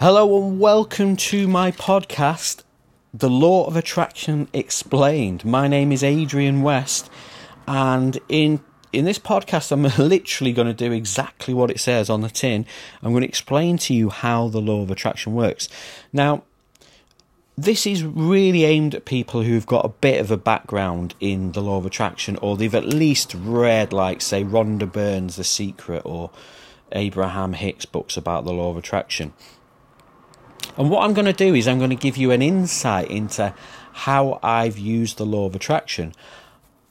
Hello and welcome to my podcast, The Law of Attraction Explained. My name is Adrian West, and in in this podcast, I'm literally going to do exactly what it says on the tin. I'm going to explain to you how the law of attraction works. Now, this is really aimed at people who've got a bit of a background in the law of attraction, or they've at least read, like, say, Rhonda Byrne's The Secret or Abraham Hicks books about the law of attraction. And what I'm going to do is I'm going to give you an insight into how I've used the law of attraction,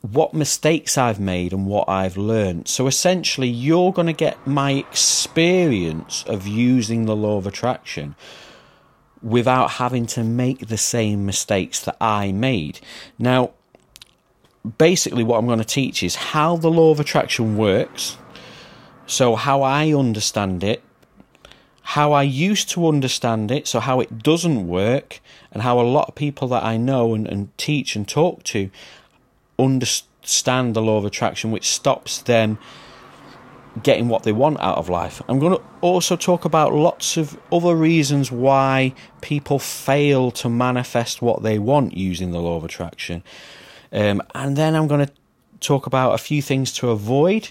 what mistakes I've made, and what I've learned. So essentially, you're going to get my experience of using the law of attraction without having to make the same mistakes that I made. Now, basically, what I'm going to teach is how the law of attraction works. So, how I understand it, how I used to understand it, so how it doesn't work, and how a lot of people that I know and, and teach and talk to understand the law of attraction, which stops them getting what they want out of life. I'm going to also talk about lots of other reasons why people fail to manifest what they want using the law of attraction. Um, and then I'm going to talk about a few things to avoid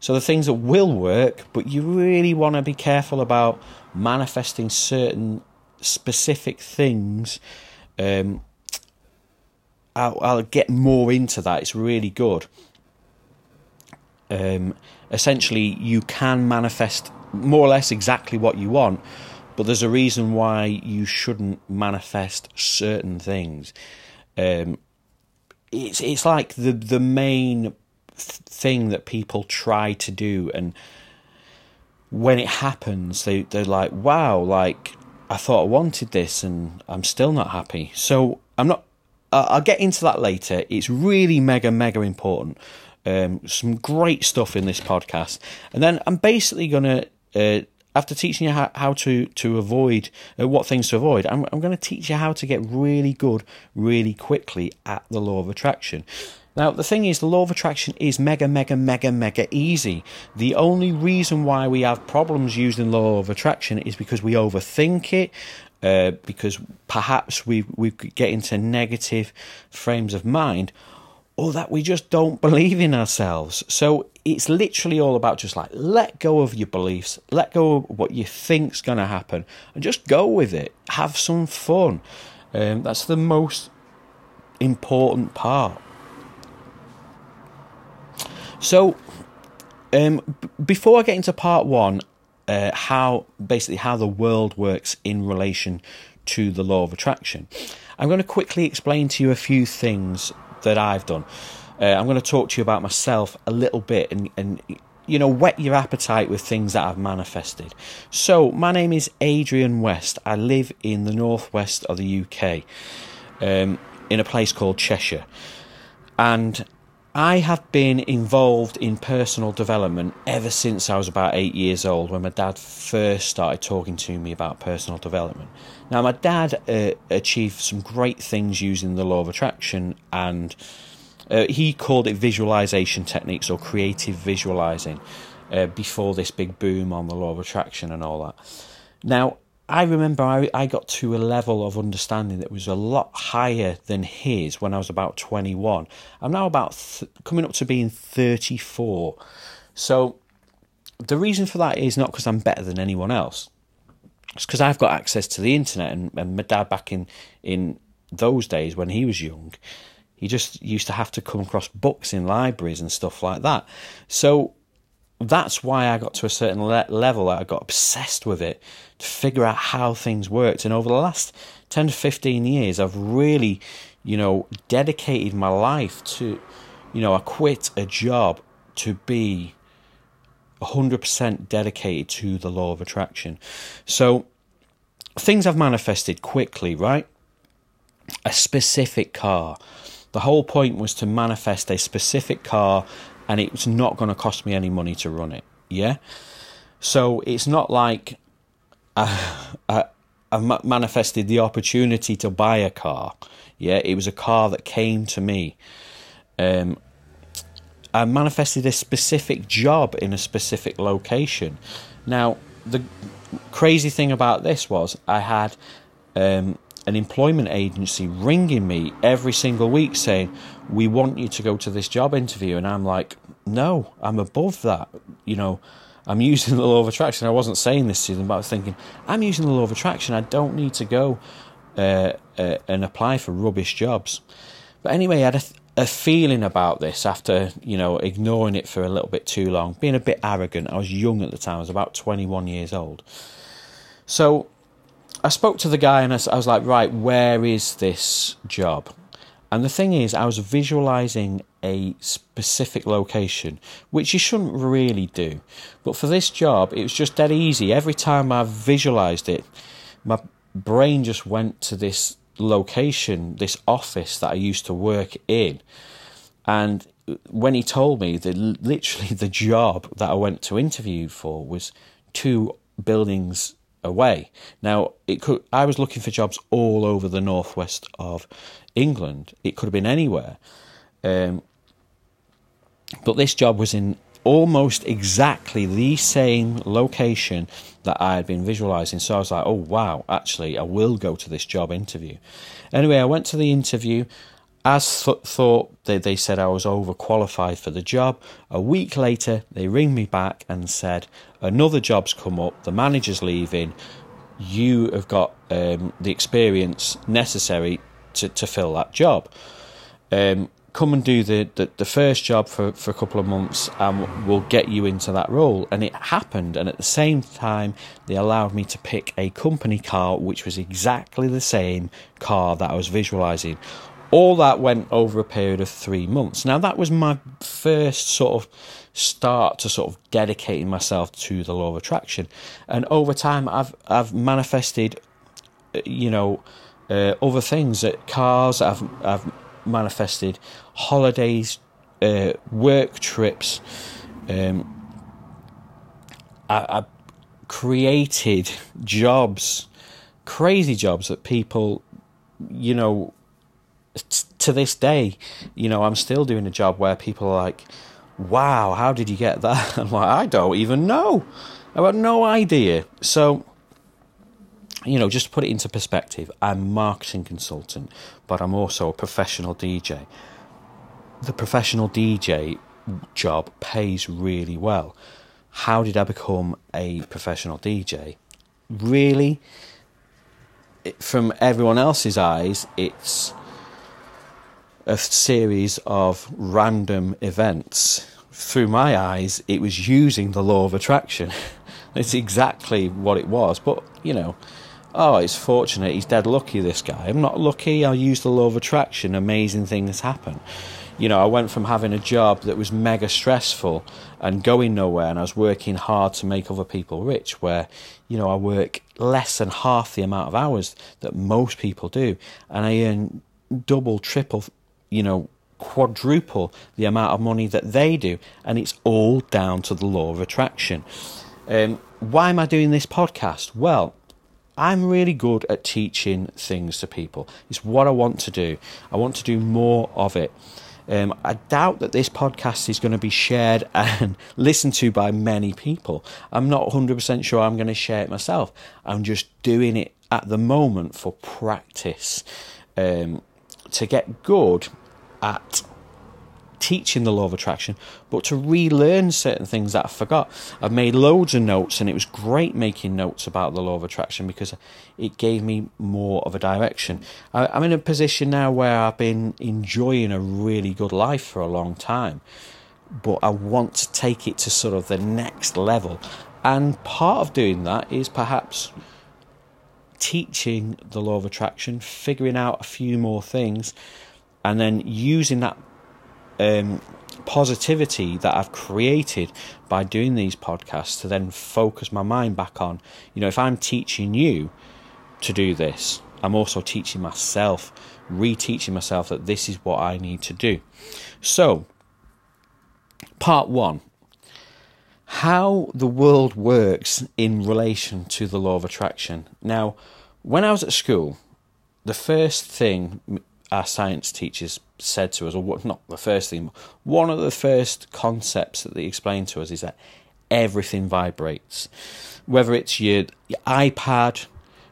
so the things that will work, but you really want to be careful about manifesting certain specific things. Um, I'll, I'll, get more into that. It's really good. Um, essentially, you can manifest more or less exactly what you want, but there's a reason why you shouldn't manifest certain things. Um, it's it's like the the main thing that people try to do and when it happens they they're like wow like I thought I wanted this and I'm still not happy. So I'm not I'll get into that later. It's really mega mega important. Um, some great stuff in this podcast. And then I'm basically gonna uh, after teaching you how, how to to avoid uh, what things to avoid I'm, I'm going to teach you how to get really good really quickly at the law of attraction now, the thing is, the law of attraction is mega, mega, mega, mega easy. The only reason why we have problems using law of attraction is because we overthink it, uh, because perhaps we, we get into negative frames of mind, or that we just don't believe in ourselves. So it's literally all about just like let go of your beliefs, let go of what you think's going to happen, and just go with it. Have some fun. Um, that's the most important part. So, um, b- before I get into part one, uh, how basically how the world works in relation to the law of attraction, I'm going to quickly explain to you a few things that I've done. Uh, I'm going to talk to you about myself a little bit and, and you know, whet your appetite with things that I've manifested. So, my name is Adrian West. I live in the northwest of the UK, um, in a place called Cheshire. And I have been involved in personal development ever since I was about eight years old when my dad first started talking to me about personal development. Now, my dad uh, achieved some great things using the law of attraction, and uh, he called it visualization techniques or creative visualizing uh, before this big boom on the law of attraction and all that. Now, I remember I, I got to a level of understanding that was a lot higher than his when I was about 21. I'm now about th- coming up to being 34. So the reason for that is not because I'm better than anyone else. It's because I've got access to the internet and, and my dad back in, in those days when he was young, he just used to have to come across books in libraries and stuff like that. So that's why I got to a certain le- level. That I got obsessed with it to figure out how things worked. And over the last 10 to 15 years, I've really, you know, dedicated my life to, you know, I quit a job to be 100% dedicated to the law of attraction. So things have manifested quickly, right? A specific car. The whole point was to manifest a specific car and it's not going to cost me any money to run it. Yeah. So it's not like I, I, I manifested the opportunity to buy a car. Yeah, it was a car that came to me. Um, I manifested a specific job in a specific location. Now, the crazy thing about this was I had um, an employment agency ringing me every single week saying, "We want you to go to this job interview," and I'm like, "No, I'm above that." You know, I'm using the law of attraction. I wasn't saying this to them, but I was thinking, I'm using the law of attraction. I don't need to go uh, uh, and apply for rubbish jobs. But anyway, I had a, a feeling about this after you know ignoring it for a little bit too long, being a bit arrogant. I was young at the time. I was about 21 years old. So I spoke to the guy and I was like, right, where is this job? And the thing is, I was visualizing a specific location, which you shouldn't really do. But for this job, it was just dead easy. Every time I visualized it, my brain just went to this location, this office that I used to work in. And when he told me that literally the job that I went to interview for was two buildings away. Now, it could. I was looking for jobs all over the northwest of England. It could have been anywhere, um, but this job was in almost exactly the same location that I had been visualizing. So I was like, "Oh wow! Actually, I will go to this job interview." Anyway, I went to the interview. As th- thought, they, they said I was overqualified for the job. A week later, they ring me back and said, Another job's come up, the manager's leaving, you have got um, the experience necessary to, to fill that job. Um, come and do the, the, the, first job for, for a couple of months and we'll get you into that role. And it happened. And at the same time, they allowed me to pick a company car, which was exactly the same car that I was visualizing all that went over a period of three months. Now, that was my first sort of start to sort of dedicating myself to the law of attraction. And over time, I've, I've manifested, you know, uh, other things, that cars, I've, I've manifested holidays, uh, work trips. Um, I, I created jobs, crazy jobs that people, you know, to this day, you know, I'm still doing a job where people are like, wow, how did you get that? I'm like, I don't even know. I've got no idea. So, you know, just to put it into perspective, I'm a marketing consultant, but I'm also a professional DJ. The professional DJ job pays really well. How did I become a professional DJ? Really, from everyone else's eyes, it's a series of random events. Through my eyes, it was using the law of attraction. it's exactly what it was. But, you know, oh, it's fortunate. He's dead lucky, this guy. I'm not lucky. I use the law of attraction. Amazing things happen. You know, I went from having a job that was mega stressful and going nowhere, and I was working hard to make other people rich, where, you know, I work less than half the amount of hours that most people do, and I earn double, triple you know, quadruple the amount of money that they do, and it's all down to the law of attraction. Um, why am I doing this podcast? Well, I'm really good at teaching things to people. It's what I want to do. I want to do more of it. Um, I doubt that this podcast is going to be shared and listened to by many people. I'm not 100% sure I'm going to share it myself. I'm just doing it at the moment for practice um, to get good at teaching the law of attraction, but to relearn certain things that I forgot. I've made loads of notes, and it was great making notes about the law of attraction because it gave me more of a direction. I'm in a position now where I've been enjoying a really good life for a long time, but I want to take it to sort of the next level. And part of doing that is perhaps teaching the law of attraction, figuring out a few more things and then using that um, positivity that I've created by doing these podcasts to then focus my mind back on, you know, if I'm teaching you to do this, I'm also teaching myself, reteaching myself that this is what I need to do. So, part one how the world works in relation to the law of attraction. Now, when I was at school, the first thing our science teachers said to us, or not the first thing, one of the first concepts that they explained to us is that everything vibrates. Whether it's your, your iPad,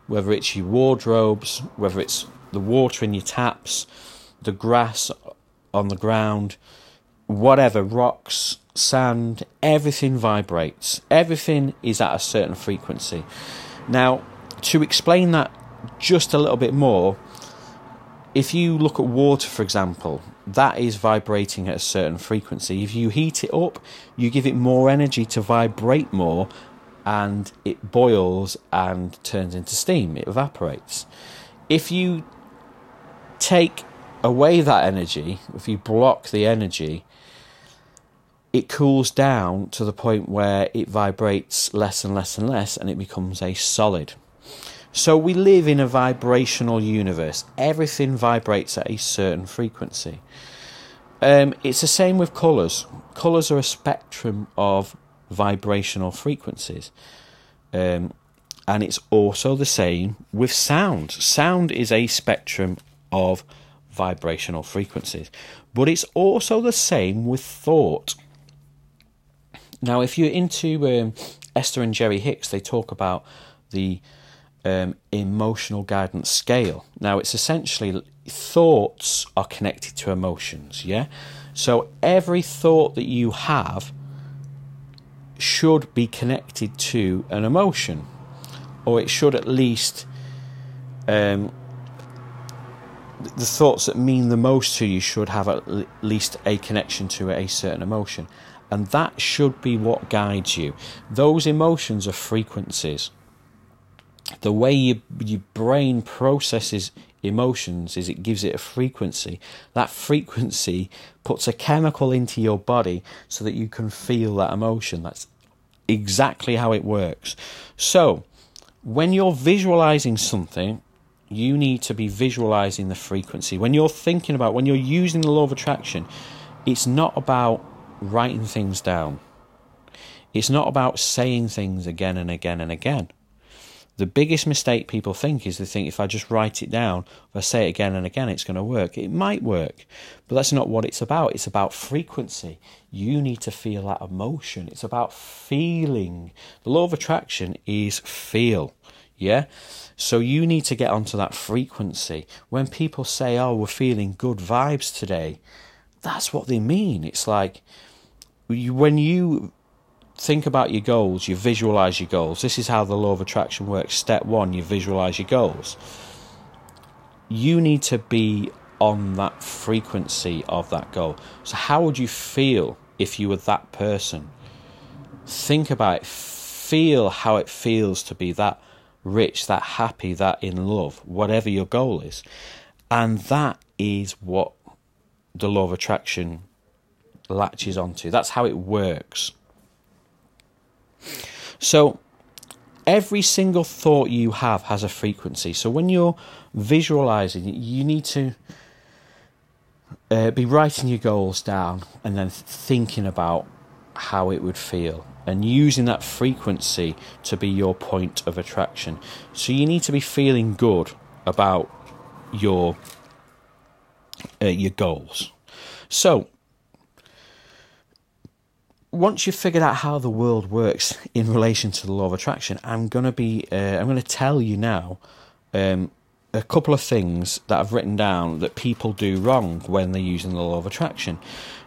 whether it's your wardrobes, whether it's the water in your taps, the grass on the ground, whatever, rocks, sand, everything vibrates. Everything is at a certain frequency. Now, to explain that just a little bit more, if you look at water, for example, that is vibrating at a certain frequency. If you heat it up, you give it more energy to vibrate more, and it boils and turns into steam, it evaporates. If you take away that energy, if you block the energy, it cools down to the point where it vibrates less and less and less and it becomes a solid. So we live in a vibrational universe. Everything vibrates at a certain frequency. Um, it's the same with colours. Colours are a spectrum of vibrational frequencies. Um, and it's also the same with sound. Sound is a spectrum of vibrational frequencies. But it's also the same with thought. Now, if you're into um, Esther and Jerry Hicks, they talk about the um, emotional guidance scale. Now, it's essentially thoughts are connected to emotions, yeah? So every thought that you have should be connected to an emotion, or it should at least. Um, the thoughts that mean the most to you should have at least a connection to a certain emotion. And that should be what guides you. Those emotions are frequencies. The way you, your brain processes emotions is it gives it a frequency. That frequency puts a chemical into your body so that you can feel that emotion. That's exactly how it works. So, when you're visualizing something, you need to be visualizing the frequency. When you're thinking about, when you're using the law of attraction, it's not about writing things down. It's not about saying things again and again and again. The biggest mistake people think is they think if I just write it down, if I say it again and again, it's going to work. It might work, but that's not what it's about. It's about frequency. You need to feel that emotion. It's about feeling. The law of attraction is feel. Yeah? So you need to get onto that frequency. When people say, oh, we're feeling good vibes today, that's what they mean. It's like when you think about your goals, you visualize your goals. This is how the law of attraction works. Step one, you visualize your goals. You need to be on that frequency of that goal. So, how would you feel if you were that person? Think about it. Feel how it feels to be that rich, that happy, that in love, whatever your goal is. And that is what the law of attraction latches onto. That's how it works. So, every single thought you have has a frequency. So, when you're visualizing, you need to uh, be writing your goals down and then thinking about how it would feel and using that frequency to be your point of attraction. So you need to be feeling good about your uh, your goals. So once you've figured out how the world works in relation to the law of attraction, I'm gonna be uh, I'm gonna tell you now um, a couple of things that I've written down that people do wrong when they're using the law of attraction.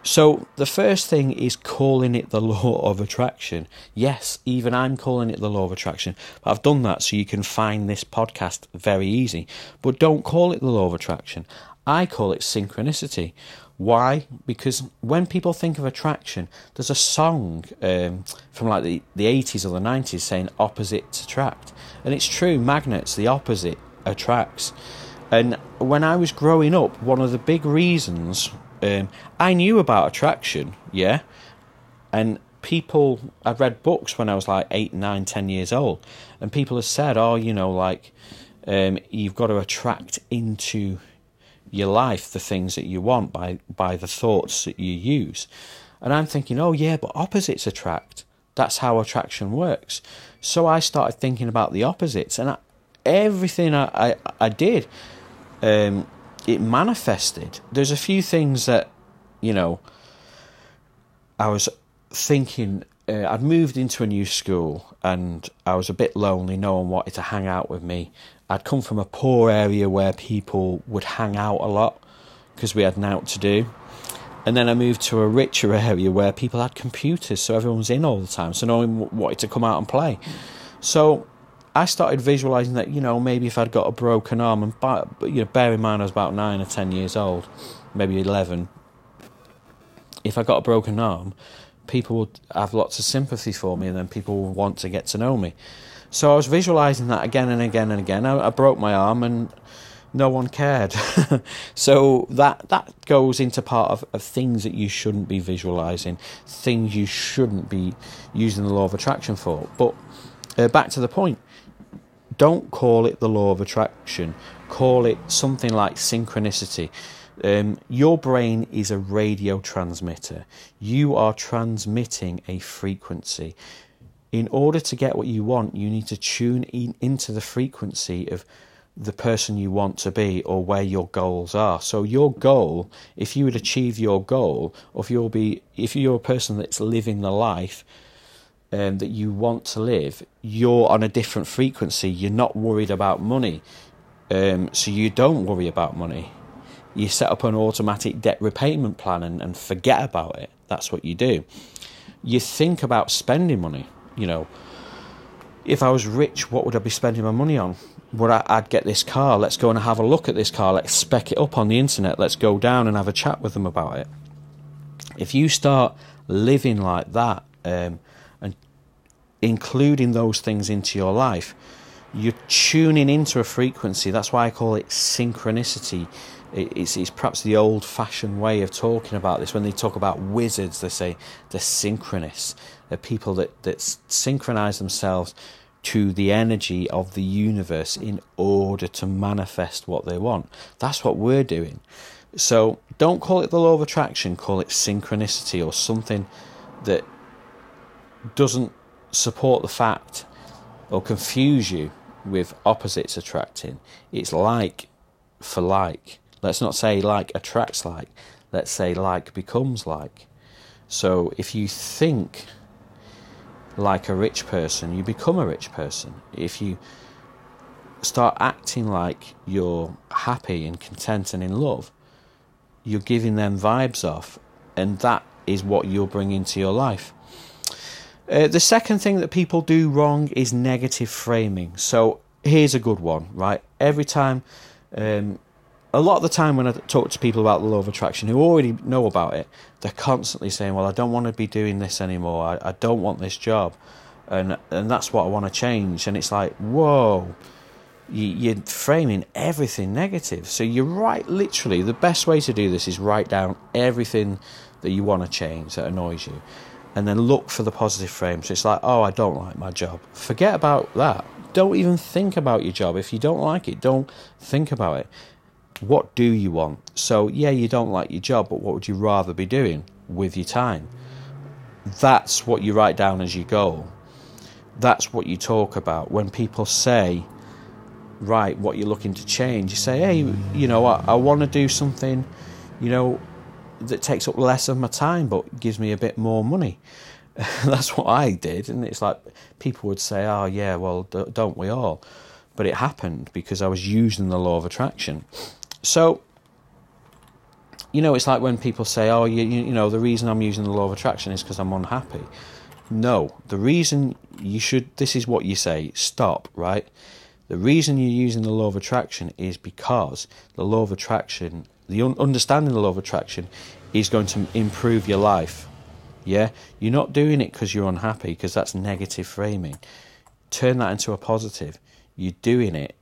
So, the first thing is calling it the law of attraction. Yes, even I'm calling it the law of attraction, but I've done that so you can find this podcast very easy. But don't call it the law of attraction. I call it synchronicity. Why? Because when people think of attraction, there's a song um, from like the, the 80s or the 90s saying opposites attract. And it's true, magnets, the opposite attracts. And when I was growing up, one of the big reasons um, I knew about attraction, yeah, and people I read books when I was like eight, nine, ten years old, and people have said, "Oh, you know, like um, you've got to attract into your life the things that you want by by the thoughts that you use." And I'm thinking, "Oh, yeah, but opposites attract. That's how attraction works." So I started thinking about the opposites, and I, everything I, I, I did, um, it manifested. There's a few things that, you know, I was thinking uh, I'd moved into a new school and I was a bit lonely. No one wanted to hang out with me. I'd come from a poor area where people would hang out a lot because we had nothing to do. And then I moved to a richer area where people had computers, so everyone was in all the time, so no one wanted to come out and play. So I started visualizing that, you know, maybe if I'd got a broken arm, and by, you know, bear in mind I was about nine or ten years old, maybe 11. If I got a broken arm, people would have lots of sympathy for me, and then people would want to get to know me. So I was visualizing that again and again and again. I, I broke my arm, and no one cared. so that that goes into part of, of things that you shouldn't be visualizing, things you shouldn't be using the law of attraction for. But uh, back to the point. Don't call it the law of attraction. Call it something like synchronicity. Um, your brain is a radio transmitter. You are transmitting a frequency. In order to get what you want, you need to tune in into the frequency of the person you want to be or where your goals are. So your goal, if you would achieve your goal, or if you'll be if you're a person that's living the life um, that you want to live, you're on a different frequency. You're not worried about money. Um, so you don't worry about money. You set up an automatic debt repayment plan and, and forget about it. That's what you do. You think about spending money. You know, if I was rich, what would I be spending my money on? would I, would get this car. Let's go and have a look at this car. Let's spec it up on the internet. Let's go down and have a chat with them about it. If you start living like that um, and including those things into your life, you're tuning into a frequency. That's why I call it synchronicity. It's, it's perhaps the old fashioned way of talking about this. When they talk about wizards, they say they're synchronous. They're people that, that synchronize themselves to the energy of the universe in order to manifest what they want. That's what we're doing. So don't call it the law of attraction, call it synchronicity or something that doesn't support the fact or confuse you with opposites attracting. It's like for like. Let's not say like attracts like. Let's say like becomes like. So if you think like a rich person, you become a rich person. If you start acting like you're happy and content and in love, you're giving them vibes off, and that is what you'll bring into your life. Uh, the second thing that people do wrong is negative framing. So here's a good one, right? Every time um, a lot of the time when I talk to people about the law of attraction who already know about it, they're constantly saying, "Well, I don't want to be doing this anymore. I, I don't want this job, and and that's what I want to change." And it's like, whoa, you, you're framing everything negative. So you're right. Literally, the best way to do this is write down everything that you want to change that annoys you, and then look for the positive frame. So it's like, "Oh, I don't like my job." Forget about that. Don't even think about your job. If you don't like it, don't think about it what do you want? So, yeah, you don't like your job, but what would you rather be doing with your time? That's what you write down as your goal. That's what you talk about. When people say, right, what you're looking to change, you say, hey, you know, I, I want to do something, you know, that takes up less of my time but gives me a bit more money. That's what I did. And it's like people would say, oh, yeah, well, don't we all? But it happened because I was using the law of attraction. So, you know, it's like when people say, "Oh, you, you know, the reason I'm using the law of attraction is because I'm unhappy." No, the reason you should. This is what you say. Stop. Right. The reason you're using the law of attraction is because the law of attraction, the un- understanding the law of attraction, is going to improve your life. Yeah, you're not doing it because you're unhappy, because that's negative framing. Turn that into a positive. You're doing it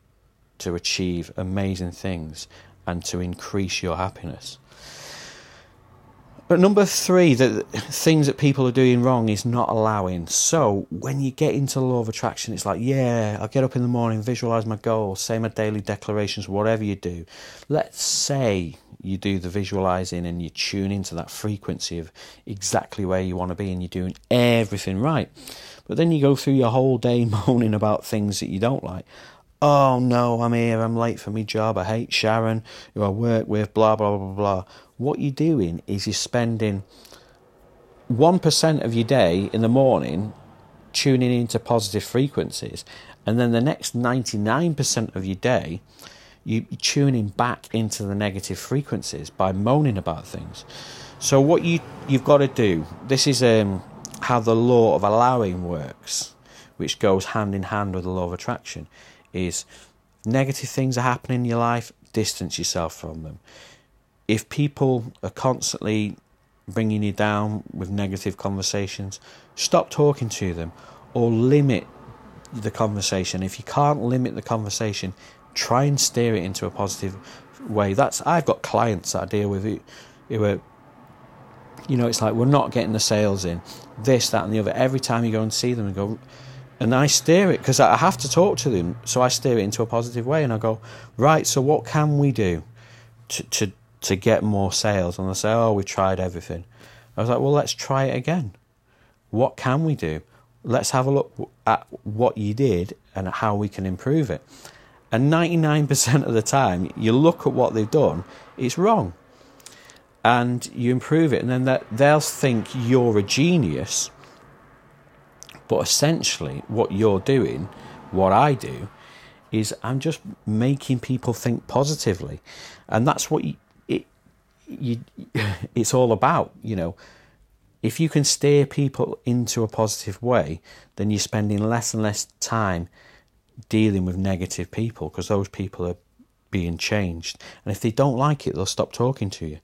to achieve amazing things and to increase your happiness. But number three, the things that people are doing wrong is not allowing. So when you get into the law of attraction, it's like, yeah, I get up in the morning, visualize my goals, say my daily declarations, whatever you do. Let's say you do the visualizing and you tune into that frequency of exactly where you want to be and you're doing everything right. But then you go through your whole day moaning about things that you don't like oh no, I'm here, I'm late for my job, I hate Sharon, who I work with, blah, blah, blah, blah. What you're doing is you're spending 1% of your day in the morning tuning into positive frequencies, and then the next 99% of your day, you're tuning back into the negative frequencies by moaning about things. So what you you've got to do, this is um, how the law of allowing works, which goes hand in hand with the law of attraction, is negative things are happening in your life, distance yourself from them. If people are constantly bringing you down with negative conversations, stop talking to them or limit the conversation. If you can't limit the conversation, try and steer it into a positive way. That's I've got clients that I deal with who, who are, you know, it's like we're not getting the sales in, this, that, and the other. Every time you go and see them and go, and I steer it because I have to talk to them, so I steer it into a positive way, and I go, right. So what can we do to to to get more sales? And they say, oh, we tried everything. I was like, well, let's try it again. What can we do? Let's have a look at what you did and how we can improve it. And 99% of the time, you look at what they've done, it's wrong. And you improve it, and then they'll think you're a genius. But essentially, what you're doing, what I do, is I'm just making people think positively. And that's what you, it, you, it's all about, you know if you can steer people into a positive way, then you're spending less and less time dealing with negative people because those people are being changed. And if they don't like it, they'll stop talking to you.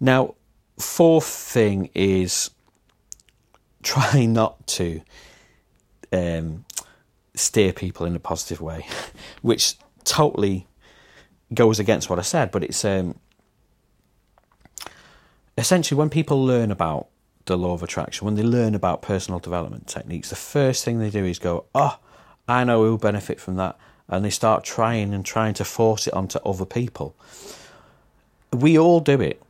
Now, fourth thing is try not to um, steer people in a positive way, which totally goes against what I said. But it's um, essentially when people learn about the law of attraction, when they learn about personal development techniques, the first thing they do is go, "Oh, I know who'll benefit from that. And they start trying and trying to force it onto other people. We all do it,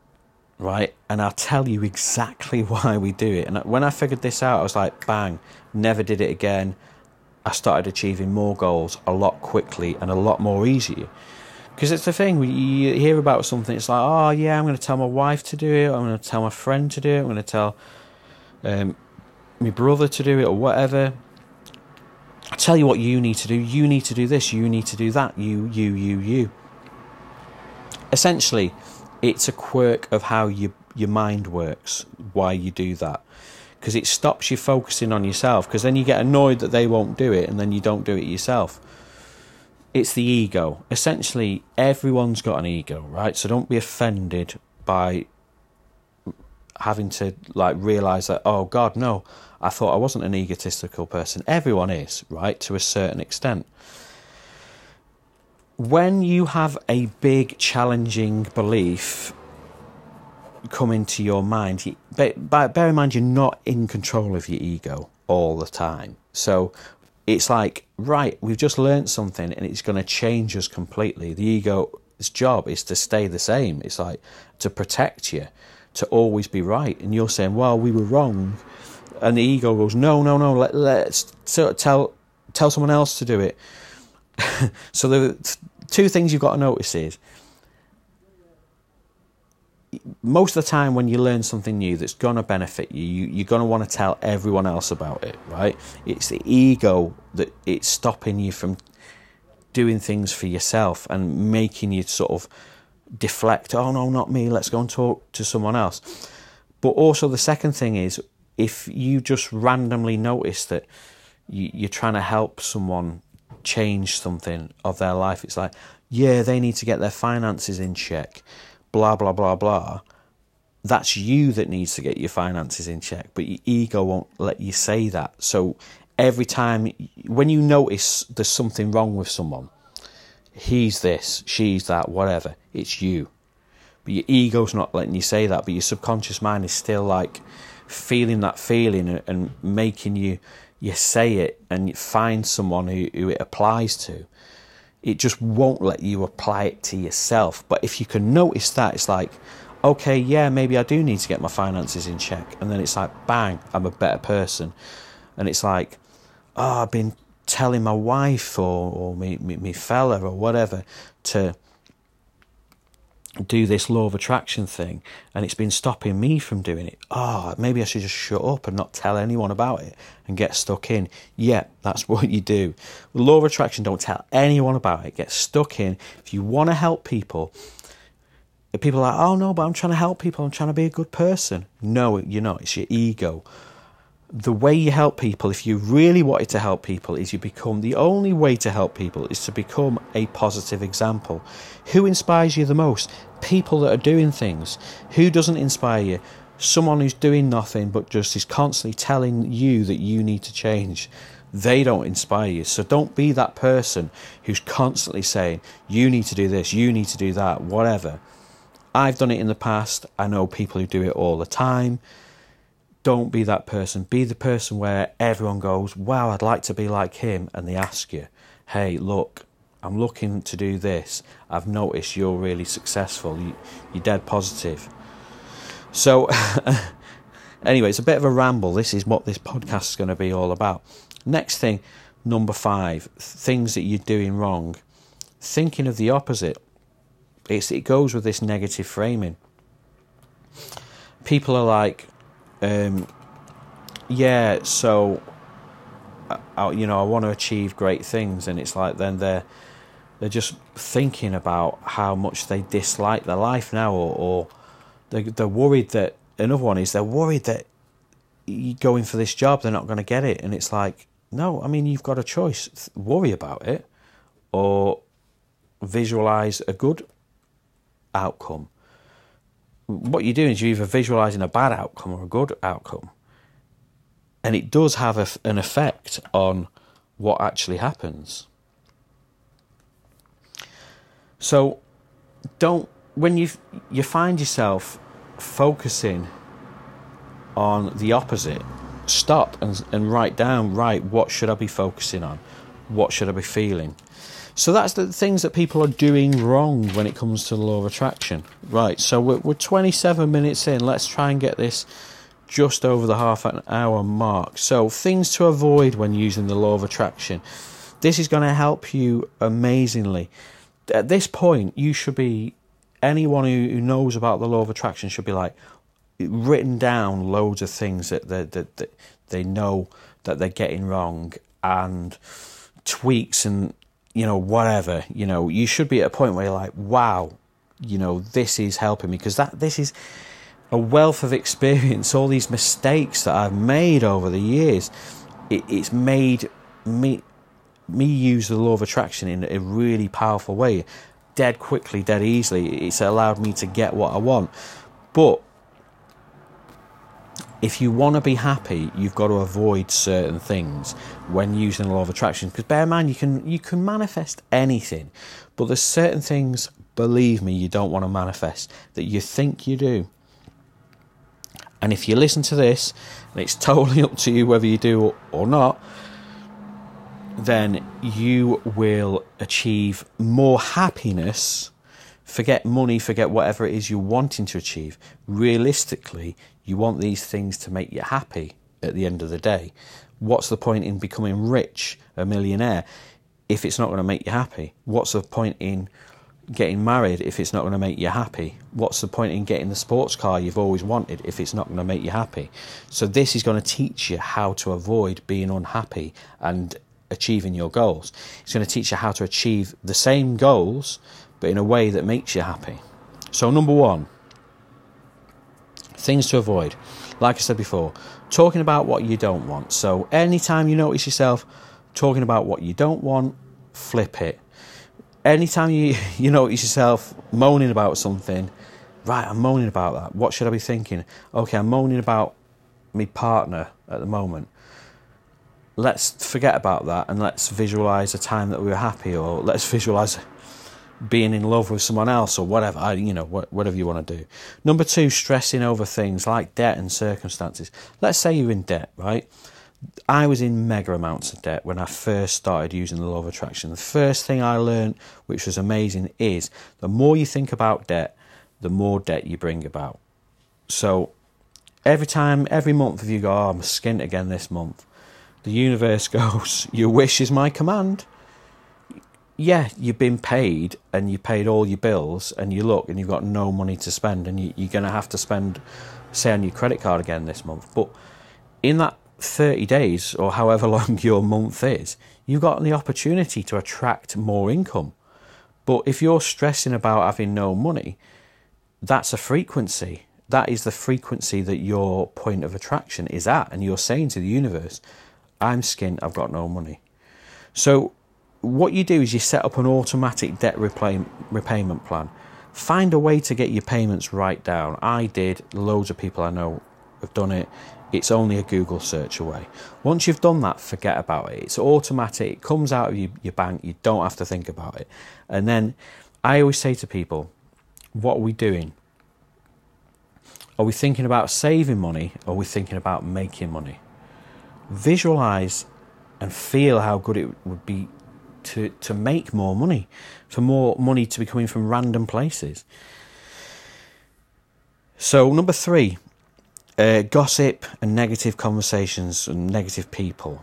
right? And I'll tell you exactly why we do it. And when I figured this out, I was like, bang, never did it again. I started achieving more goals a lot quickly and a lot more easier. Because it's the thing, you hear about something, it's like, oh yeah, I'm going to tell my wife to do it, I'm going to tell my friend to do it, I'm going to tell um, my brother to do it, or whatever. I tell you what you need to do. You need to do this. You need to do that. You, you, you, you. Essentially, it's a quirk of how you, your mind works, why you do that. Because it stops you focusing on yourself, because then you get annoyed that they won't do it, and then you don't do it yourself. It's the ego. Essentially, everyone's got an ego, right? So don't be offended by having to like realize that, oh God, no, I thought I wasn't an egotistical person. Everyone is, right, to a certain extent. When you have a big, challenging belief come into your mind, but bear in mind you're not in control of your ego all the time. So it's like, right, we've just learned something and it's going to change us completely. The ego's job is to stay the same. It's like to protect you, to always be right. And you're saying, well, we were wrong and the ego goes, no, no, no, let, let's tell tell someone else to do it. so the two things you've got to notice is most of the time when you learn something new that's going to benefit you, you are going to want to tell everyone else about it, right? It's the ego that it's stopping you from doing things for yourself and making you sort of deflect. Oh no, not me. Let's go and talk to someone else. But also the second thing is if you just randomly notice that you, are trying to help someone change something of their life, it's like, yeah, they need to get their finances in check, blah, blah, blah, blah. That's you that needs to get your finances in check, but your ego won't let you say that. So every time, when you notice there's something wrong with someone, he's this, she's that, whatever, it's you. But your ego's not letting you say that, but your subconscious mind is still like, feeling that feeling and making you you say it and find someone who, who it applies to it just won't let you apply it to yourself. But if you can notice that it's like okay yeah maybe i do need to get my finances in check. And then it's like bang i'm a better person. And it's like oh i've been telling my wife or, or me, me, me fella or whatever to do this law of attraction thing and it's been stopping me from doing it. Oh, maybe I should just shut up and not tell anyone about it and get stuck in. Yeah, that's what you do. Law of attraction, don't tell anyone about it. Get stuck in. If you want to help people, people are like, oh no, but I'm trying to help people. I'm trying to be a good person. No, you're not. It's your ego the way you help people, if you really wanted to help people, is you become the only way to help people is to become a positive example. Who inspires you the most? People that are doing things. Who doesn't inspire you? Someone who's doing nothing but just is constantly telling you that you need to change. They don't inspire you. So don't be that person who's constantly saying, you need to do this, you need to do that, whatever. I've done it in the past. I know people who do it all the time don't be that person. Be the person where everyone goes, Wow, I'd like to be like him. And they ask you, Hey, look, I'm looking to do this. I've noticed you're really successful. You, you're dead positive. So, anyway, it's a bit of a ramble. This is what this podcast is going to be all about. Next thing, number five, things that you're doing wrong. Thinking of the opposite. It's, it goes with this negative framing. People are like, um, yeah, so I, you know I want to achieve great things, and it's like then they're they're just thinking about how much they dislike their life now, or, or they they're worried that another one is they're worried that going for this job they're not going to get it, and it's like no, I mean you've got a choice: worry about it, or visualize a good outcome what you're doing is you're either visualizing a bad outcome or a good outcome. And it does have a, an effect on what actually happens. So don't when you you find yourself focusing on the opposite, stop and and write down right what should I be focusing on? What should I be feeling? So that's the things that people are doing wrong when it comes to the law of attraction. Right, so we're, we're 27 minutes in. Let's try and get this just over the half an hour mark. So, things to avoid when using the law of attraction. This is going to help you amazingly. At this point, you should be, anyone who, who knows about the law of attraction should be like, written down loads of things that, that, that, that they know that they're getting wrong and tweaks and you know, whatever, you know, you should be at a point where you're like, wow, you know, this is helping me because that this is a wealth of experience. All these mistakes that I've made over the years, it, it's made me me use the law of attraction in a really powerful way, dead quickly, dead easily. It's allowed me to get what I want, but if you want to be happy, you've got to avoid certain things when using the law of attraction. Because bear in mind, you can you can manifest anything, but there's certain things, believe me, you don't want to manifest that you think you do. And if you listen to this, and it's totally up to you whether you do or not, then you will achieve more happiness. Forget money, forget whatever it is you're wanting to achieve. Realistically, you want these things to make you happy at the end of the day. What's the point in becoming rich, a millionaire, if it's not going to make you happy? What's the point in getting married if it's not going to make you happy? What's the point in getting the sports car you've always wanted if it's not going to make you happy? So, this is going to teach you how to avoid being unhappy and achieving your goals. It's going to teach you how to achieve the same goals, but in a way that makes you happy. So, number one, Things to avoid. Like I said before, talking about what you don't want. So, anytime you notice yourself talking about what you don't want, flip it. Anytime you, you notice yourself moaning about something, right, I'm moaning about that. What should I be thinking? Okay, I'm moaning about my partner at the moment. Let's forget about that and let's visualize a time that we were happy, or let's visualize being in love with someone else or whatever, you know, whatever you want to do. Number two, stressing over things like debt and circumstances. Let's say you're in debt, right? I was in mega amounts of debt when I first started using the law of attraction. The first thing I learned, which was amazing, is the more you think about debt, the more debt you bring about. So every time, every month, if you go, oh, I'm skint again this month, the universe goes, Your wish is my command yeah, you've been paid and you paid all your bills, and you look and you've got no money to spend, and you, you're going to have to spend, say, on your credit card again this month. But in that 30 days or however long your month is, you've got the opportunity to attract more income. But if you're stressing about having no money, that's a frequency. That is the frequency that your point of attraction is at. And you're saying to the universe, I'm skint, I've got no money. So, what you do is you set up an automatic debt repay- repayment plan. Find a way to get your payments right down. I did, loads of people I know have done it. It's only a Google search away. Once you've done that, forget about it. It's automatic, it comes out of your, your bank, you don't have to think about it. And then I always say to people, what are we doing? Are we thinking about saving money or are we thinking about making money? Visualize and feel how good it would be to, to make more money, for more money to be coming from random places. So, number three, uh, gossip and negative conversations and negative people.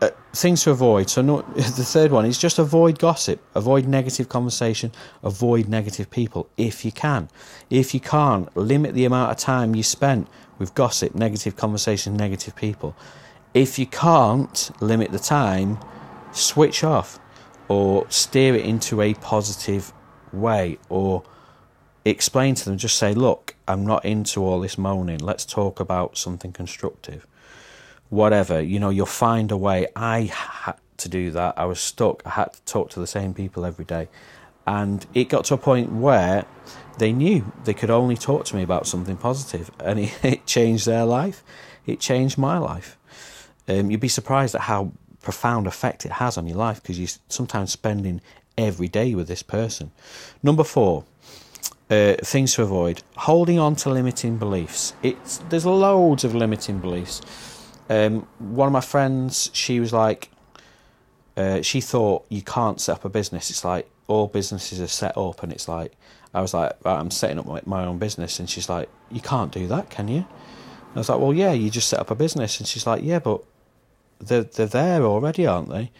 Uh, things to avoid. So, no, the third one is just avoid gossip, avoid negative conversation, avoid negative people if you can. If you can't, limit the amount of time you spent with gossip, negative conversation, negative people. If you can't limit the time, switch off or steer it into a positive way or explain to them, just say, look, I'm not into all this moaning. Let's talk about something constructive. Whatever, you know, you'll find a way. I had to do that. I was stuck. I had to talk to the same people every day. And it got to a point where they knew they could only talk to me about something positive, and it, it changed their life. It changed my life. Um, you'd be surprised at how profound effect it has on your life because you're sometimes spending every day with this person. Number four, uh, things to avoid: holding on to limiting beliefs. It's there's loads of limiting beliefs. Um, one of my friends, she was like, uh, she thought you can't set up a business. It's like all businesses are set up, and it's like I was like, right, I'm setting up my, my own business, and she's like, you can't do that, can you? I was like, well, yeah, you just set up a business, and she's like, yeah, but they're they're there already, aren't they?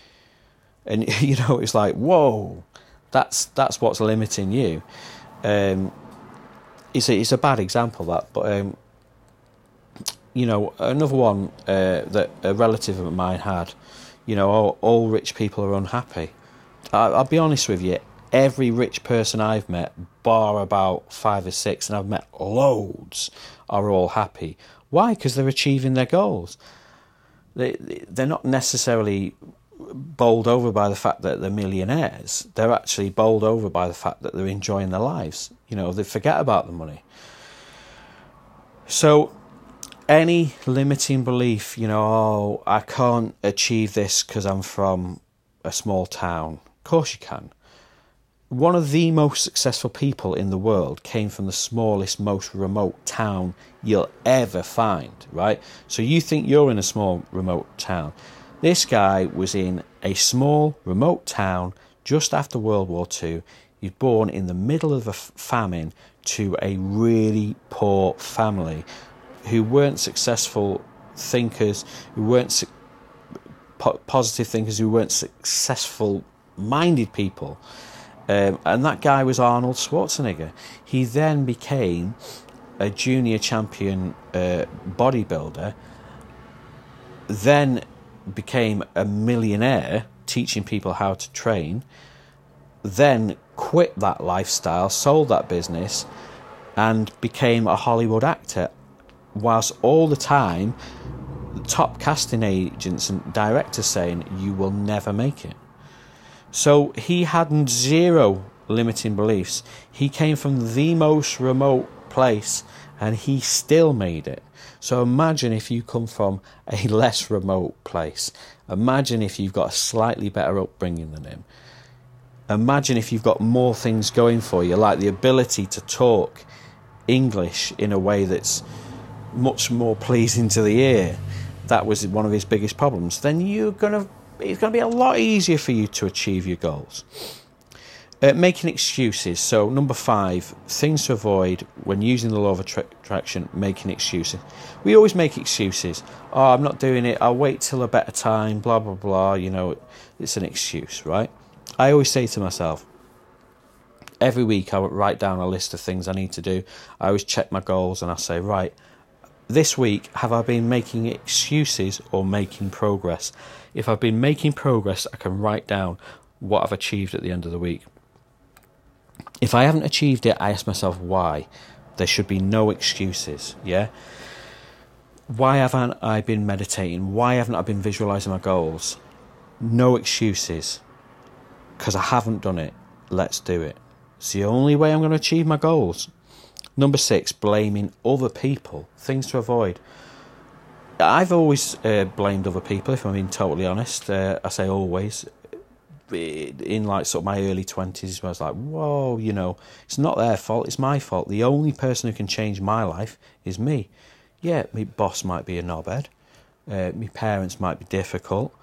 And you know, it's like, whoa, that's that's what's limiting you. Um, it's a, it's a bad example that, but um, you know, another one uh, that a relative of mine had. You know, all, all rich people are unhappy. I, I'll be honest with you. Every rich person I've met, bar about five or six, and I've met loads, are all happy. Why? Because they're achieving their goals. They they're not necessarily bowled over by the fact that they're millionaires. They're actually bowled over by the fact that they're enjoying their lives. You know, they forget about the money. So, any limiting belief, you know, oh, I can't achieve this because I'm from a small town. Of course, you can. One of the most successful people in the world came from the smallest, most remote town you'll ever find, right? So, you think you're in a small, remote town. This guy was in a small, remote town just after World War II. He was born in the middle of a famine to a really poor family who weren't successful thinkers, who weren't su- po- positive thinkers, who weren't successful minded people. Um, and that guy was Arnold Schwarzenegger. He then became a junior champion uh, bodybuilder, then became a millionaire teaching people how to train, then quit that lifestyle, sold that business, and became a Hollywood actor, whilst all the time top casting agents and directors saying you will never make it. So he had zero limiting beliefs. He came from the most remote place and he still made it. So imagine if you come from a less remote place. Imagine if you've got a slightly better upbringing than him. Imagine if you've got more things going for you, like the ability to talk English in a way that's much more pleasing to the ear. That was one of his biggest problems. Then you're gonna it's gonna be a lot easier for you to achieve your goals. Uh, making excuses. So, number five, things to avoid when using the law of attraction, making excuses. We always make excuses. Oh, I'm not doing it. I'll wait till a better time, blah, blah, blah. You know, it's an excuse, right? I always say to myself, every week I would write down a list of things I need to do. I always check my goals and I say, right, this week have I been making excuses or making progress? If I've been making progress, I can write down what I've achieved at the end of the week. If I haven't achieved it, I ask myself why. There should be no excuses, yeah? Why haven't I been meditating? Why haven't I been visualizing my goals? No excuses. Because I haven't done it. Let's do it. It's the only way I'm going to achieve my goals. Number six, blaming other people. Things to avoid. I've always uh, blamed other people, if I'm being totally honest. Uh, I say always. In like sort of my early 20s, where I was like, whoa, you know, it's not their fault, it's my fault. The only person who can change my life is me. Yeah, my boss might be a knobhead, uh, my parents might be difficult,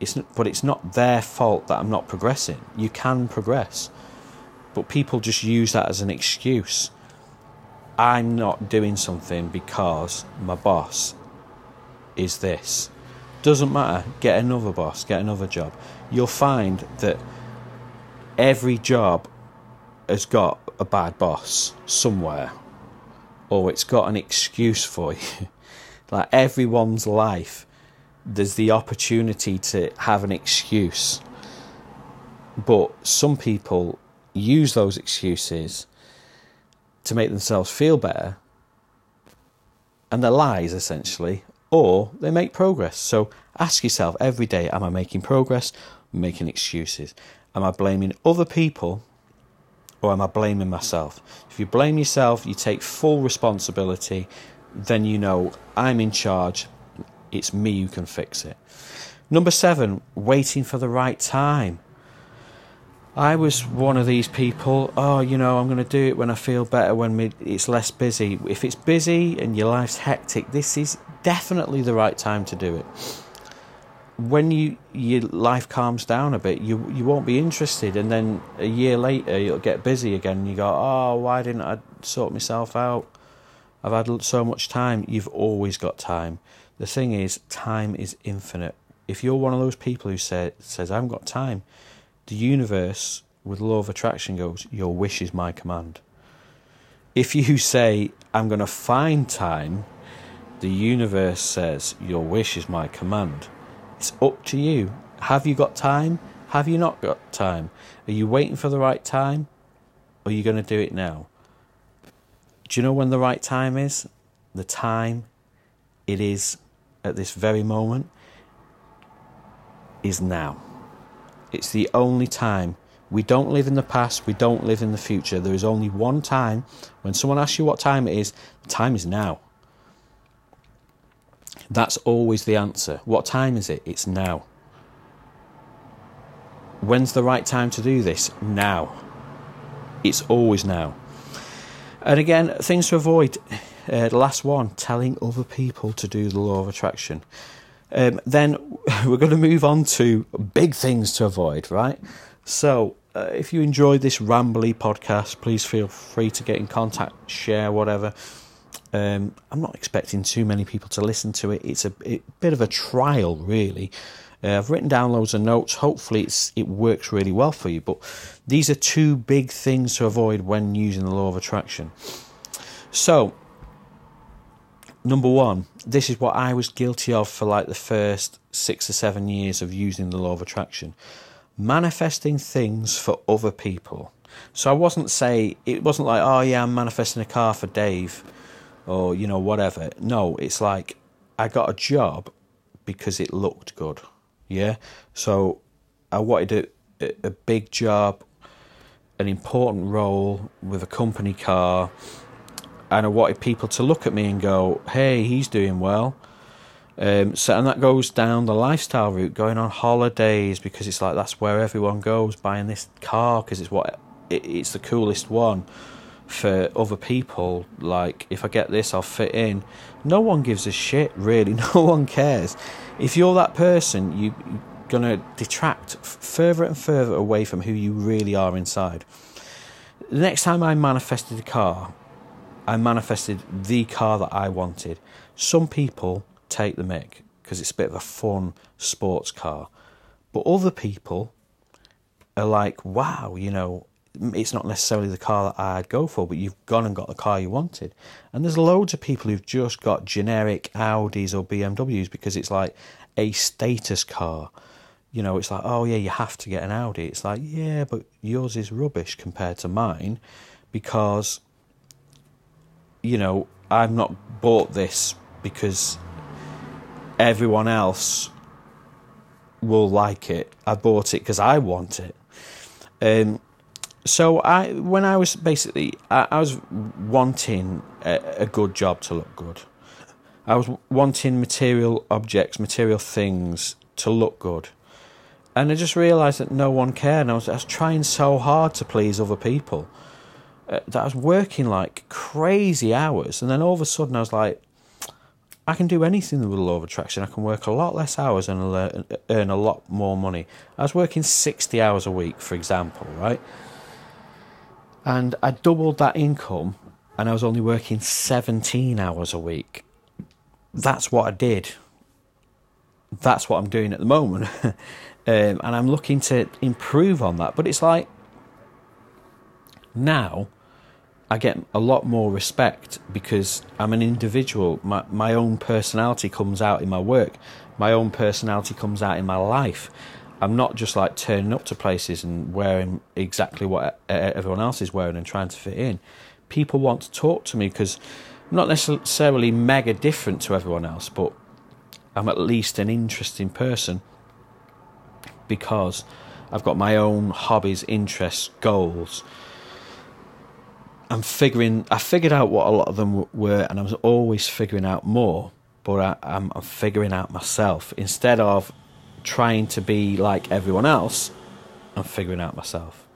it's, but it's not their fault that I'm not progressing. You can progress. But people just use that as an excuse. I'm not doing something because my boss is this. Doesn't matter. Get another boss, get another job. You'll find that every job has got a bad boss somewhere, or it's got an excuse for you. like everyone's life, there's the opportunity to have an excuse. But some people use those excuses to make themselves feel better, and they're lies essentially, or they make progress. So ask yourself every day Am I making progress? Making excuses? Am I blaming other people? Or am I blaming myself? If you blame yourself, you take full responsibility, then you know I'm in charge, it's me who can fix it. Number seven, waiting for the right time. I was one of these people. Oh, you know, I'm going to do it when I feel better, when it's less busy. If it's busy and your life's hectic, this is definitely the right time to do it. When you your life calms down a bit, you you won't be interested, and then a year later you'll get busy again. And you go, oh, why didn't I sort myself out? I've had so much time. You've always got time. The thing is, time is infinite. If you're one of those people who say, says, I haven't got time, the universe, with law of attraction, goes, Your wish is my command. If you say, I'm going to find time, the universe says, Your wish is my command. It's up to you. Have you got time? Have you not got time? Are you waiting for the right time? Or are you going to do it now? Do you know when the right time is? The time it is at this very moment is now. It's the only time. We don't live in the past, we don't live in the future. There is only one time. When someone asks you what time it is, the time is now. That's always the answer. What time is it? It's now. When's the right time to do this? Now. It's always now. And again, things to avoid. Uh, the last one, telling other people to do the law of attraction. Um, then we're going to move on to big things to avoid, right? So, uh, if you enjoyed this rambly podcast, please feel free to get in contact, share, whatever. Um, I'm not expecting too many people to listen to it. It's a it, bit of a trial, really. Uh, I've written down loads of notes. Hopefully, it works really well for you. But these are two big things to avoid when using the law of attraction. So, number one, this is what I was guilty of for like the first six or seven years of using the law of attraction manifesting things for other people. So I wasn't say it wasn't like oh yeah I'm manifesting a car for Dave or you know whatever. No, it's like I got a job because it looked good. Yeah. So I wanted a, a big job, an important role with a company car and I wanted people to look at me and go, "Hey, he's doing well." Um, so, and that goes down the lifestyle route, going on holidays because it's like that's where everyone goes, buying this car because it's what it, it's the coolest one. For other people, like if I get this, I'll fit in. No one gives a shit, really. No one cares. If you're that person, you, you're gonna detract further and further away from who you really are inside. The next time I manifested a car, I manifested the car that I wanted. Some people take the mick because it's a bit of a fun sports car, but other people are like, wow, you know, it's not necessarily the car that I'd go for, but you've gone and got the car you wanted. And there's loads of people who've just got generic Audis or BMWs because it's like a status car. You know, it's like, oh yeah, you have to get an Audi. It's like, yeah, but yours is rubbish compared to mine because, you know, I've not bought this because everyone else will like it. I bought it because I want it. Um, so I, when I was basically, I, I was wanting a, a, good job to look good. I was wanting material objects, material things to look good, and I just realised that no one cared. And I was, I was trying so hard to please other people uh, that I was working like crazy hours, and then all of a sudden I was like, I can do anything with law of attraction. I can work a lot less hours and earn a lot more money. I was working 60 hours a week, for example, right? And I doubled that income and I was only working 17 hours a week. That's what I did. That's what I'm doing at the moment. um, and I'm looking to improve on that. But it's like now I get a lot more respect because I'm an individual. My my own personality comes out in my work. My own personality comes out in my life. I'm not just like turning up to places and wearing exactly what everyone else is wearing and trying to fit in. People want to talk to me because I'm not necessarily mega different to everyone else, but I'm at least an interesting person because I've got my own hobbies, interests, goals I'm figuring. I figured out what a lot of them were, and I was always figuring out more. But I, I'm, I'm figuring out myself instead of trying to be like everyone else. I'm figuring out myself.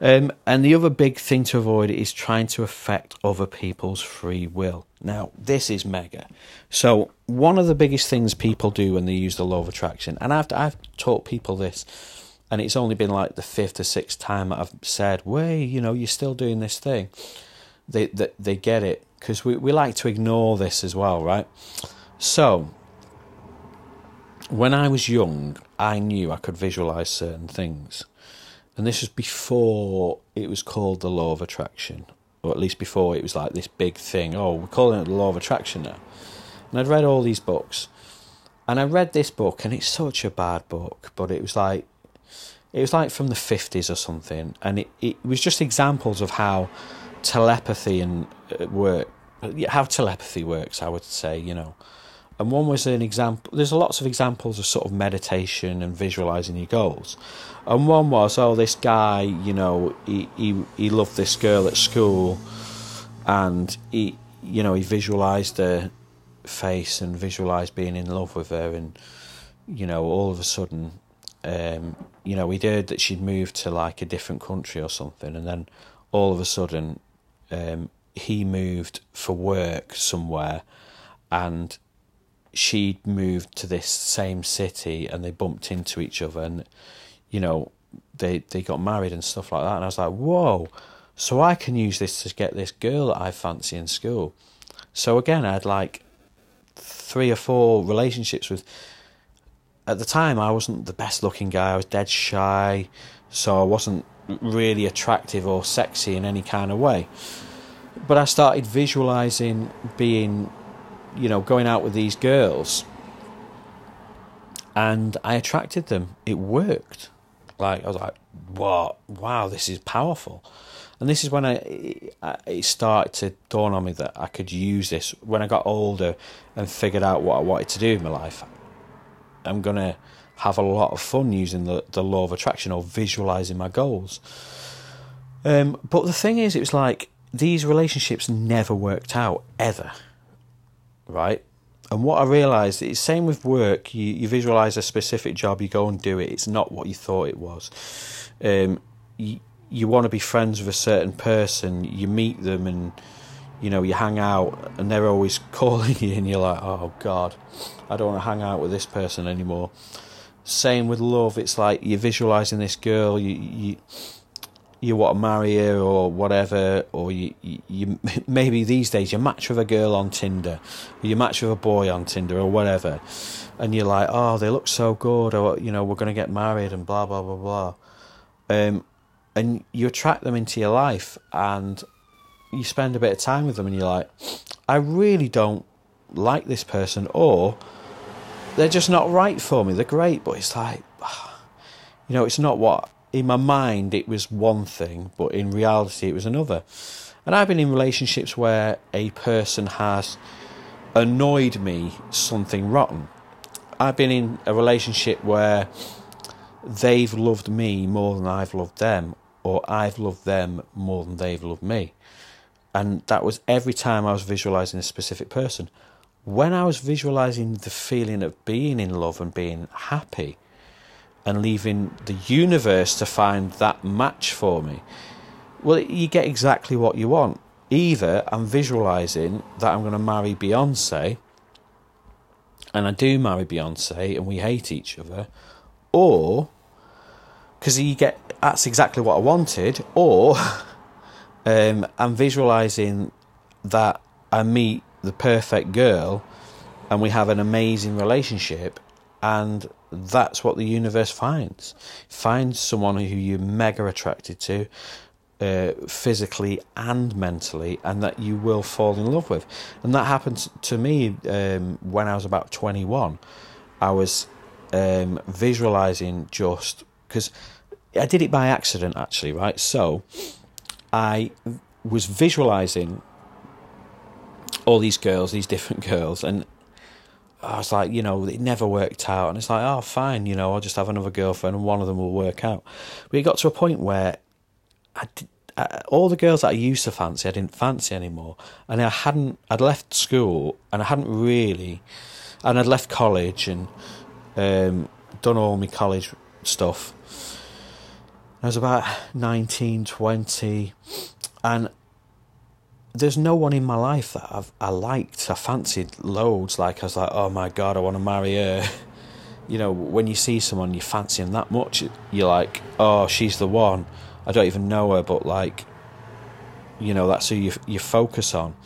Um, and the other big thing to avoid is trying to affect other people's free will. Now, this is mega. So, one of the biggest things people do when they use the law of attraction, and I've I've taught people this and it's only been like the fifth or sixth time I've said, "Way, you know, you're still doing this thing." They they, they get it because we we like to ignore this as well, right? So when I was young, I knew I could visualize certain things, and this was before it was called the law of attraction, or at least before it was like this big thing. Oh, we're calling it the law of attraction now. And I'd read all these books, and I read this book, and it's such a bad book, but it was like it was like from the 50s or something and it, it was just examples of how telepathy and uh, work how telepathy works i would say you know. And one was an example there's lots of examples of sort of meditation and visualizing your goals. And one was oh this guy you know he he, he loved this girl at school and he you know he visualized her face and visualized being in love with her and you know all of a sudden um, you know, we'd heard that she'd moved to like a different country or something, and then all of a sudden, um, he moved for work somewhere, and she'd moved to this same city, and they bumped into each other, and you know, they they got married and stuff like that, and I was like, whoa, so I can use this to get this girl that I fancy in school. So again, I had like three or four relationships with at the time I wasn't the best looking guy. I was dead shy, so I wasn't really attractive or sexy in any kind of way. But I started visualizing being, you know, going out with these girls, and I attracted them. It worked. Like I was like, "What? Wow, this is powerful." And this is when I it started to dawn on me that I could use this when I got older and figured out what I wanted to do in my life. I'm going to have a lot of fun using the, the law of attraction or visualizing my goals. Um, but the thing is, it was like these relationships never worked out ever, right? And what I realised is the same with work. You you visualize a specific job, you go and do it. It's not what you thought it was. Um, you you want to be friends with a certain person. You meet them and you know, you hang out and they're always calling you, and you're like, oh God, I don't want to hang out with this person anymore. Same with love, it's like you're visualizing this girl, you you, you want to marry her or whatever, or you, you, maybe these days you match with a girl on Tinder, or you match with a boy on Tinder or whatever, and you're like, oh, they look so good, or you know, we're going to get married and blah blah blah blah. um, and you attract them into your life, and you spend a bit of time with them, and you're like, I really don't like this person, or they're just not right for me. They're great, but it's like, you know, it's not what in my mind it was one thing, but in reality it was another. And I've been in relationships where a person has annoyed me something rotten. I've been in a relationship where they've loved me more than I've loved them, or I've loved them more than they've loved me. And that was every time I was visualizing a specific person. When I was visualizing the feeling of being in love and being happy, and leaving the universe to find that match for me, well, you get exactly what you want. Either I'm visualizing that I'm going to marry Beyonce, and I do marry Beyonce, and we hate each other, or because you get that's exactly what I wanted, or um, I'm visualizing that I meet the perfect girl and we have an amazing relationship and that's what the universe finds. Finds someone who you're mega attracted to, uh, physically and mentally, and that you will fall in love with. And that happened to me um, when I was about 21. I was um, visualizing just because I did it by accident, actually, right? So I was visualizing all these girls, these different girls, and I was like, you know, it never worked out. And it's like, oh, fine, you know, I'll just have another girlfriend and one of them will work out. But it got to a point where I did, all the girls that I used to fancy, I didn't fancy anymore. And I hadn't, I'd left school and I hadn't really, and I'd left college and um, done all my college stuff. I was about 19, 20, and there's no one in my life that I've, I liked, I fancied loads. Like, I was like, oh my god, I want to marry her. You know, when you see someone you fancy them that much, you're like, oh, she's the one. I don't even know her, but like, you know, that's who you you focus on.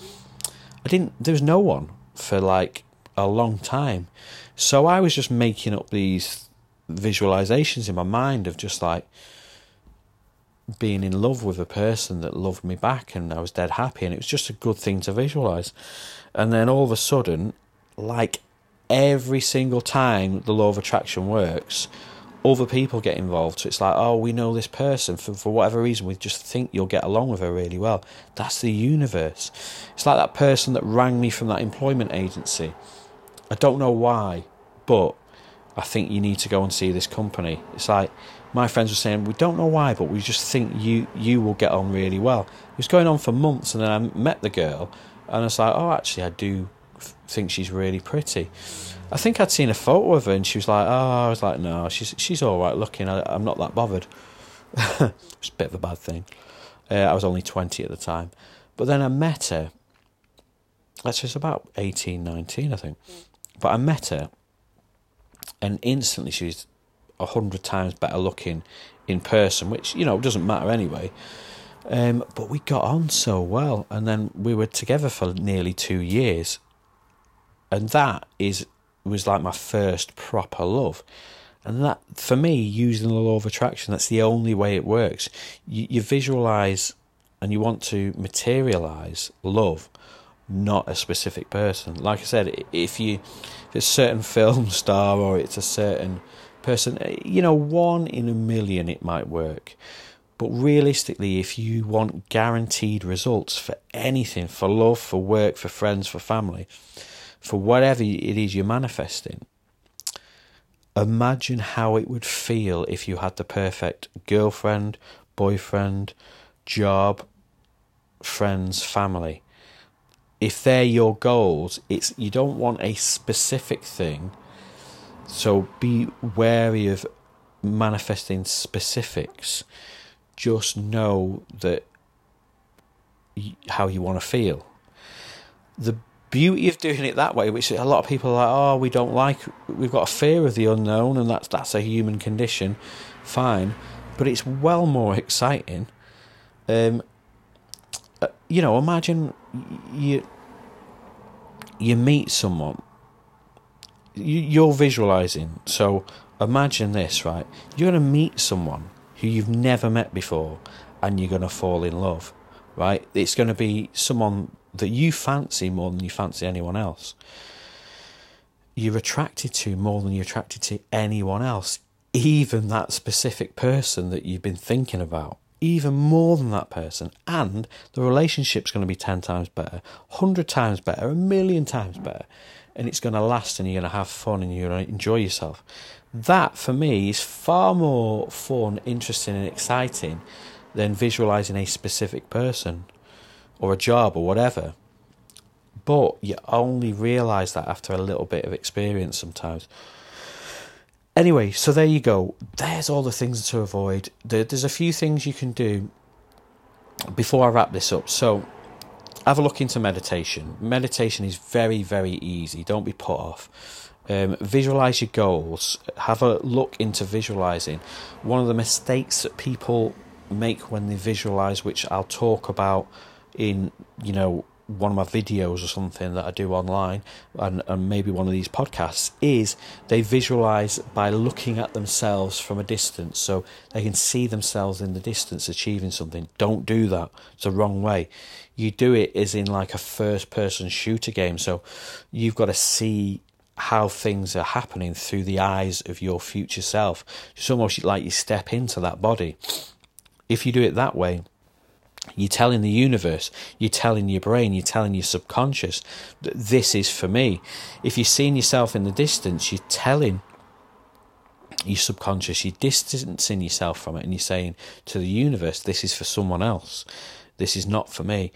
I didn't. There was no one for like a long time, so I was just making up these visualizations in my mind of just like being in love with a person that loved me back and I was dead happy and it was just a good thing to visualize. And then all of a sudden, like every single time the law of attraction works, other people get involved. So it's like, oh, we know this person for, for whatever reason, we just think you'll get along with her really well. That's the universe. It's like that person that rang me from that employment agency. I don't know why, but I think you need to go and see this company. It's like my friends were saying, we don't know why, but we just think you you will get on really well. It was going on for months, and then I met the girl, and I was like, oh, actually, I do think she's really pretty. I think I'd seen a photo of her, and she was like, oh, I was like, no, she's she's all right looking. I, am not that bothered. it's a bit of a bad thing. Uh, I was only 20 at the time. But then I met her. That's just about 18, 19, I think. But I met her, and instantly she was a hundred times better looking in person, which you know doesn't matter anyway. Um, but we got on so well, and then we were together for nearly two years, and that is was like my first proper love. And that, for me, using the law of attraction, that's the only way it works. You, you visualize and you want to materialize love, not a specific person. Like I said, if you, if it's a certain film star or it's a certain person, eh, you know, one in a million it might work. But realistically, if you want guaranteed results for anything, for love, for work, for friends, for family, for whatever it is you're manifesting, imagine how it would feel if you had the perfect girlfriend, boyfriend, job, friends, family. If they're your goals, it's you don't want a specific thing so be wary of manifesting specifics. Just know that how you want to feel. The beauty of doing it that way, which a lot of people are like, oh, we don't like, we've got a fear of the unknown, and that's that's a human condition. Fine, but it's well more exciting. Um, uh, you know, imagine you you meet someone you're visualizing. So imagine this, right? You're going to meet someone who you've never met before and you're going to fall in love, right? It's going to be someone that you fancy more than you fancy anyone else. You're attracted to more than you're attracted to anyone else, even that specific person that you've been thinking about, even more than that person. And the relationship's going to be 10 times better, 100 times better, a million times better. And it's going to last and you're going to have fun and you're going to enjoy yourself. That, for me, is far more fun, interesting, and exciting than visualizing a specific person or a job or whatever. But you only realize that after a little bit of experience sometimes. Anyway, so there you go. There's all the things to avoid. There's a few things you can do before I wrap this up. So, have a look into meditation. Meditation is very, very easy. Don't be put off. Um, visualize your goals. Have a look into visualizing. One of the mistakes that people make when they visualize, which I'll talk about in you know one of my videos or something that I do online and, and maybe one of these podcasts is they visualize by looking at themselves from a distance so they can see themselves in the distance achieving something. Don't do that. It's the wrong way. You do it as in like a first person shooter game. So you've got to see how things are happening through the eyes of your future self. It's almost like you step into that body if you do it that way, you're telling the universe, you're telling your brain, you're telling your subconscious that this is for me. If you're seeing yourself in the distance, you're telling your subconscious, you're distancing yourself from it, and you're saying to the universe, this is for someone else. This is not for me.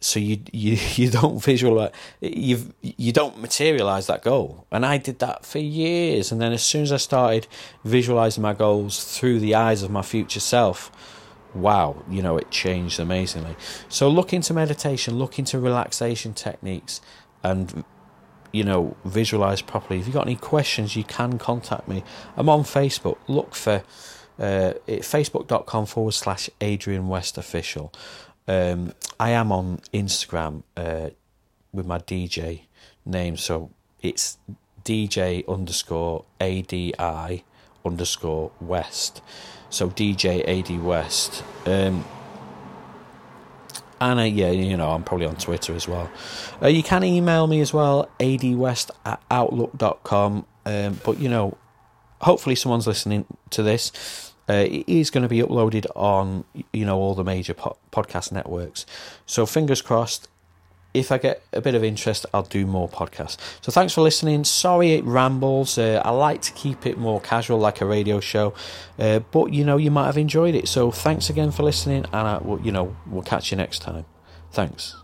So you you you don't visualize you you don't materialize that goal. And I did that for years. And then as soon as I started visualizing my goals through the eyes of my future self, wow, you know, it changed amazingly. So look into meditation, look into relaxation techniques, and you know, visualize properly. If you've got any questions, you can contact me. I'm on Facebook. Look for uh, facebook.com forward slash Adrian West Official. Um, I am on Instagram uh, with my DJ name, so it's DJ underscore ADI underscore West. So DJ AD West. Um, and uh, yeah, you know, I'm probably on Twitter as well. Uh, you can email me as well, adwest at outlook.com. Um, but, you know, hopefully someone's listening to this. Uh, it is going to be uploaded on, you know, all the major po- podcast networks. So fingers crossed, if I get a bit of interest, I'll do more podcasts. So thanks for listening. Sorry it rambles. Uh, I like to keep it more casual, like a radio show. Uh, but you know, you might have enjoyed it. So thanks again for listening, and I, you know, we'll catch you next time. Thanks.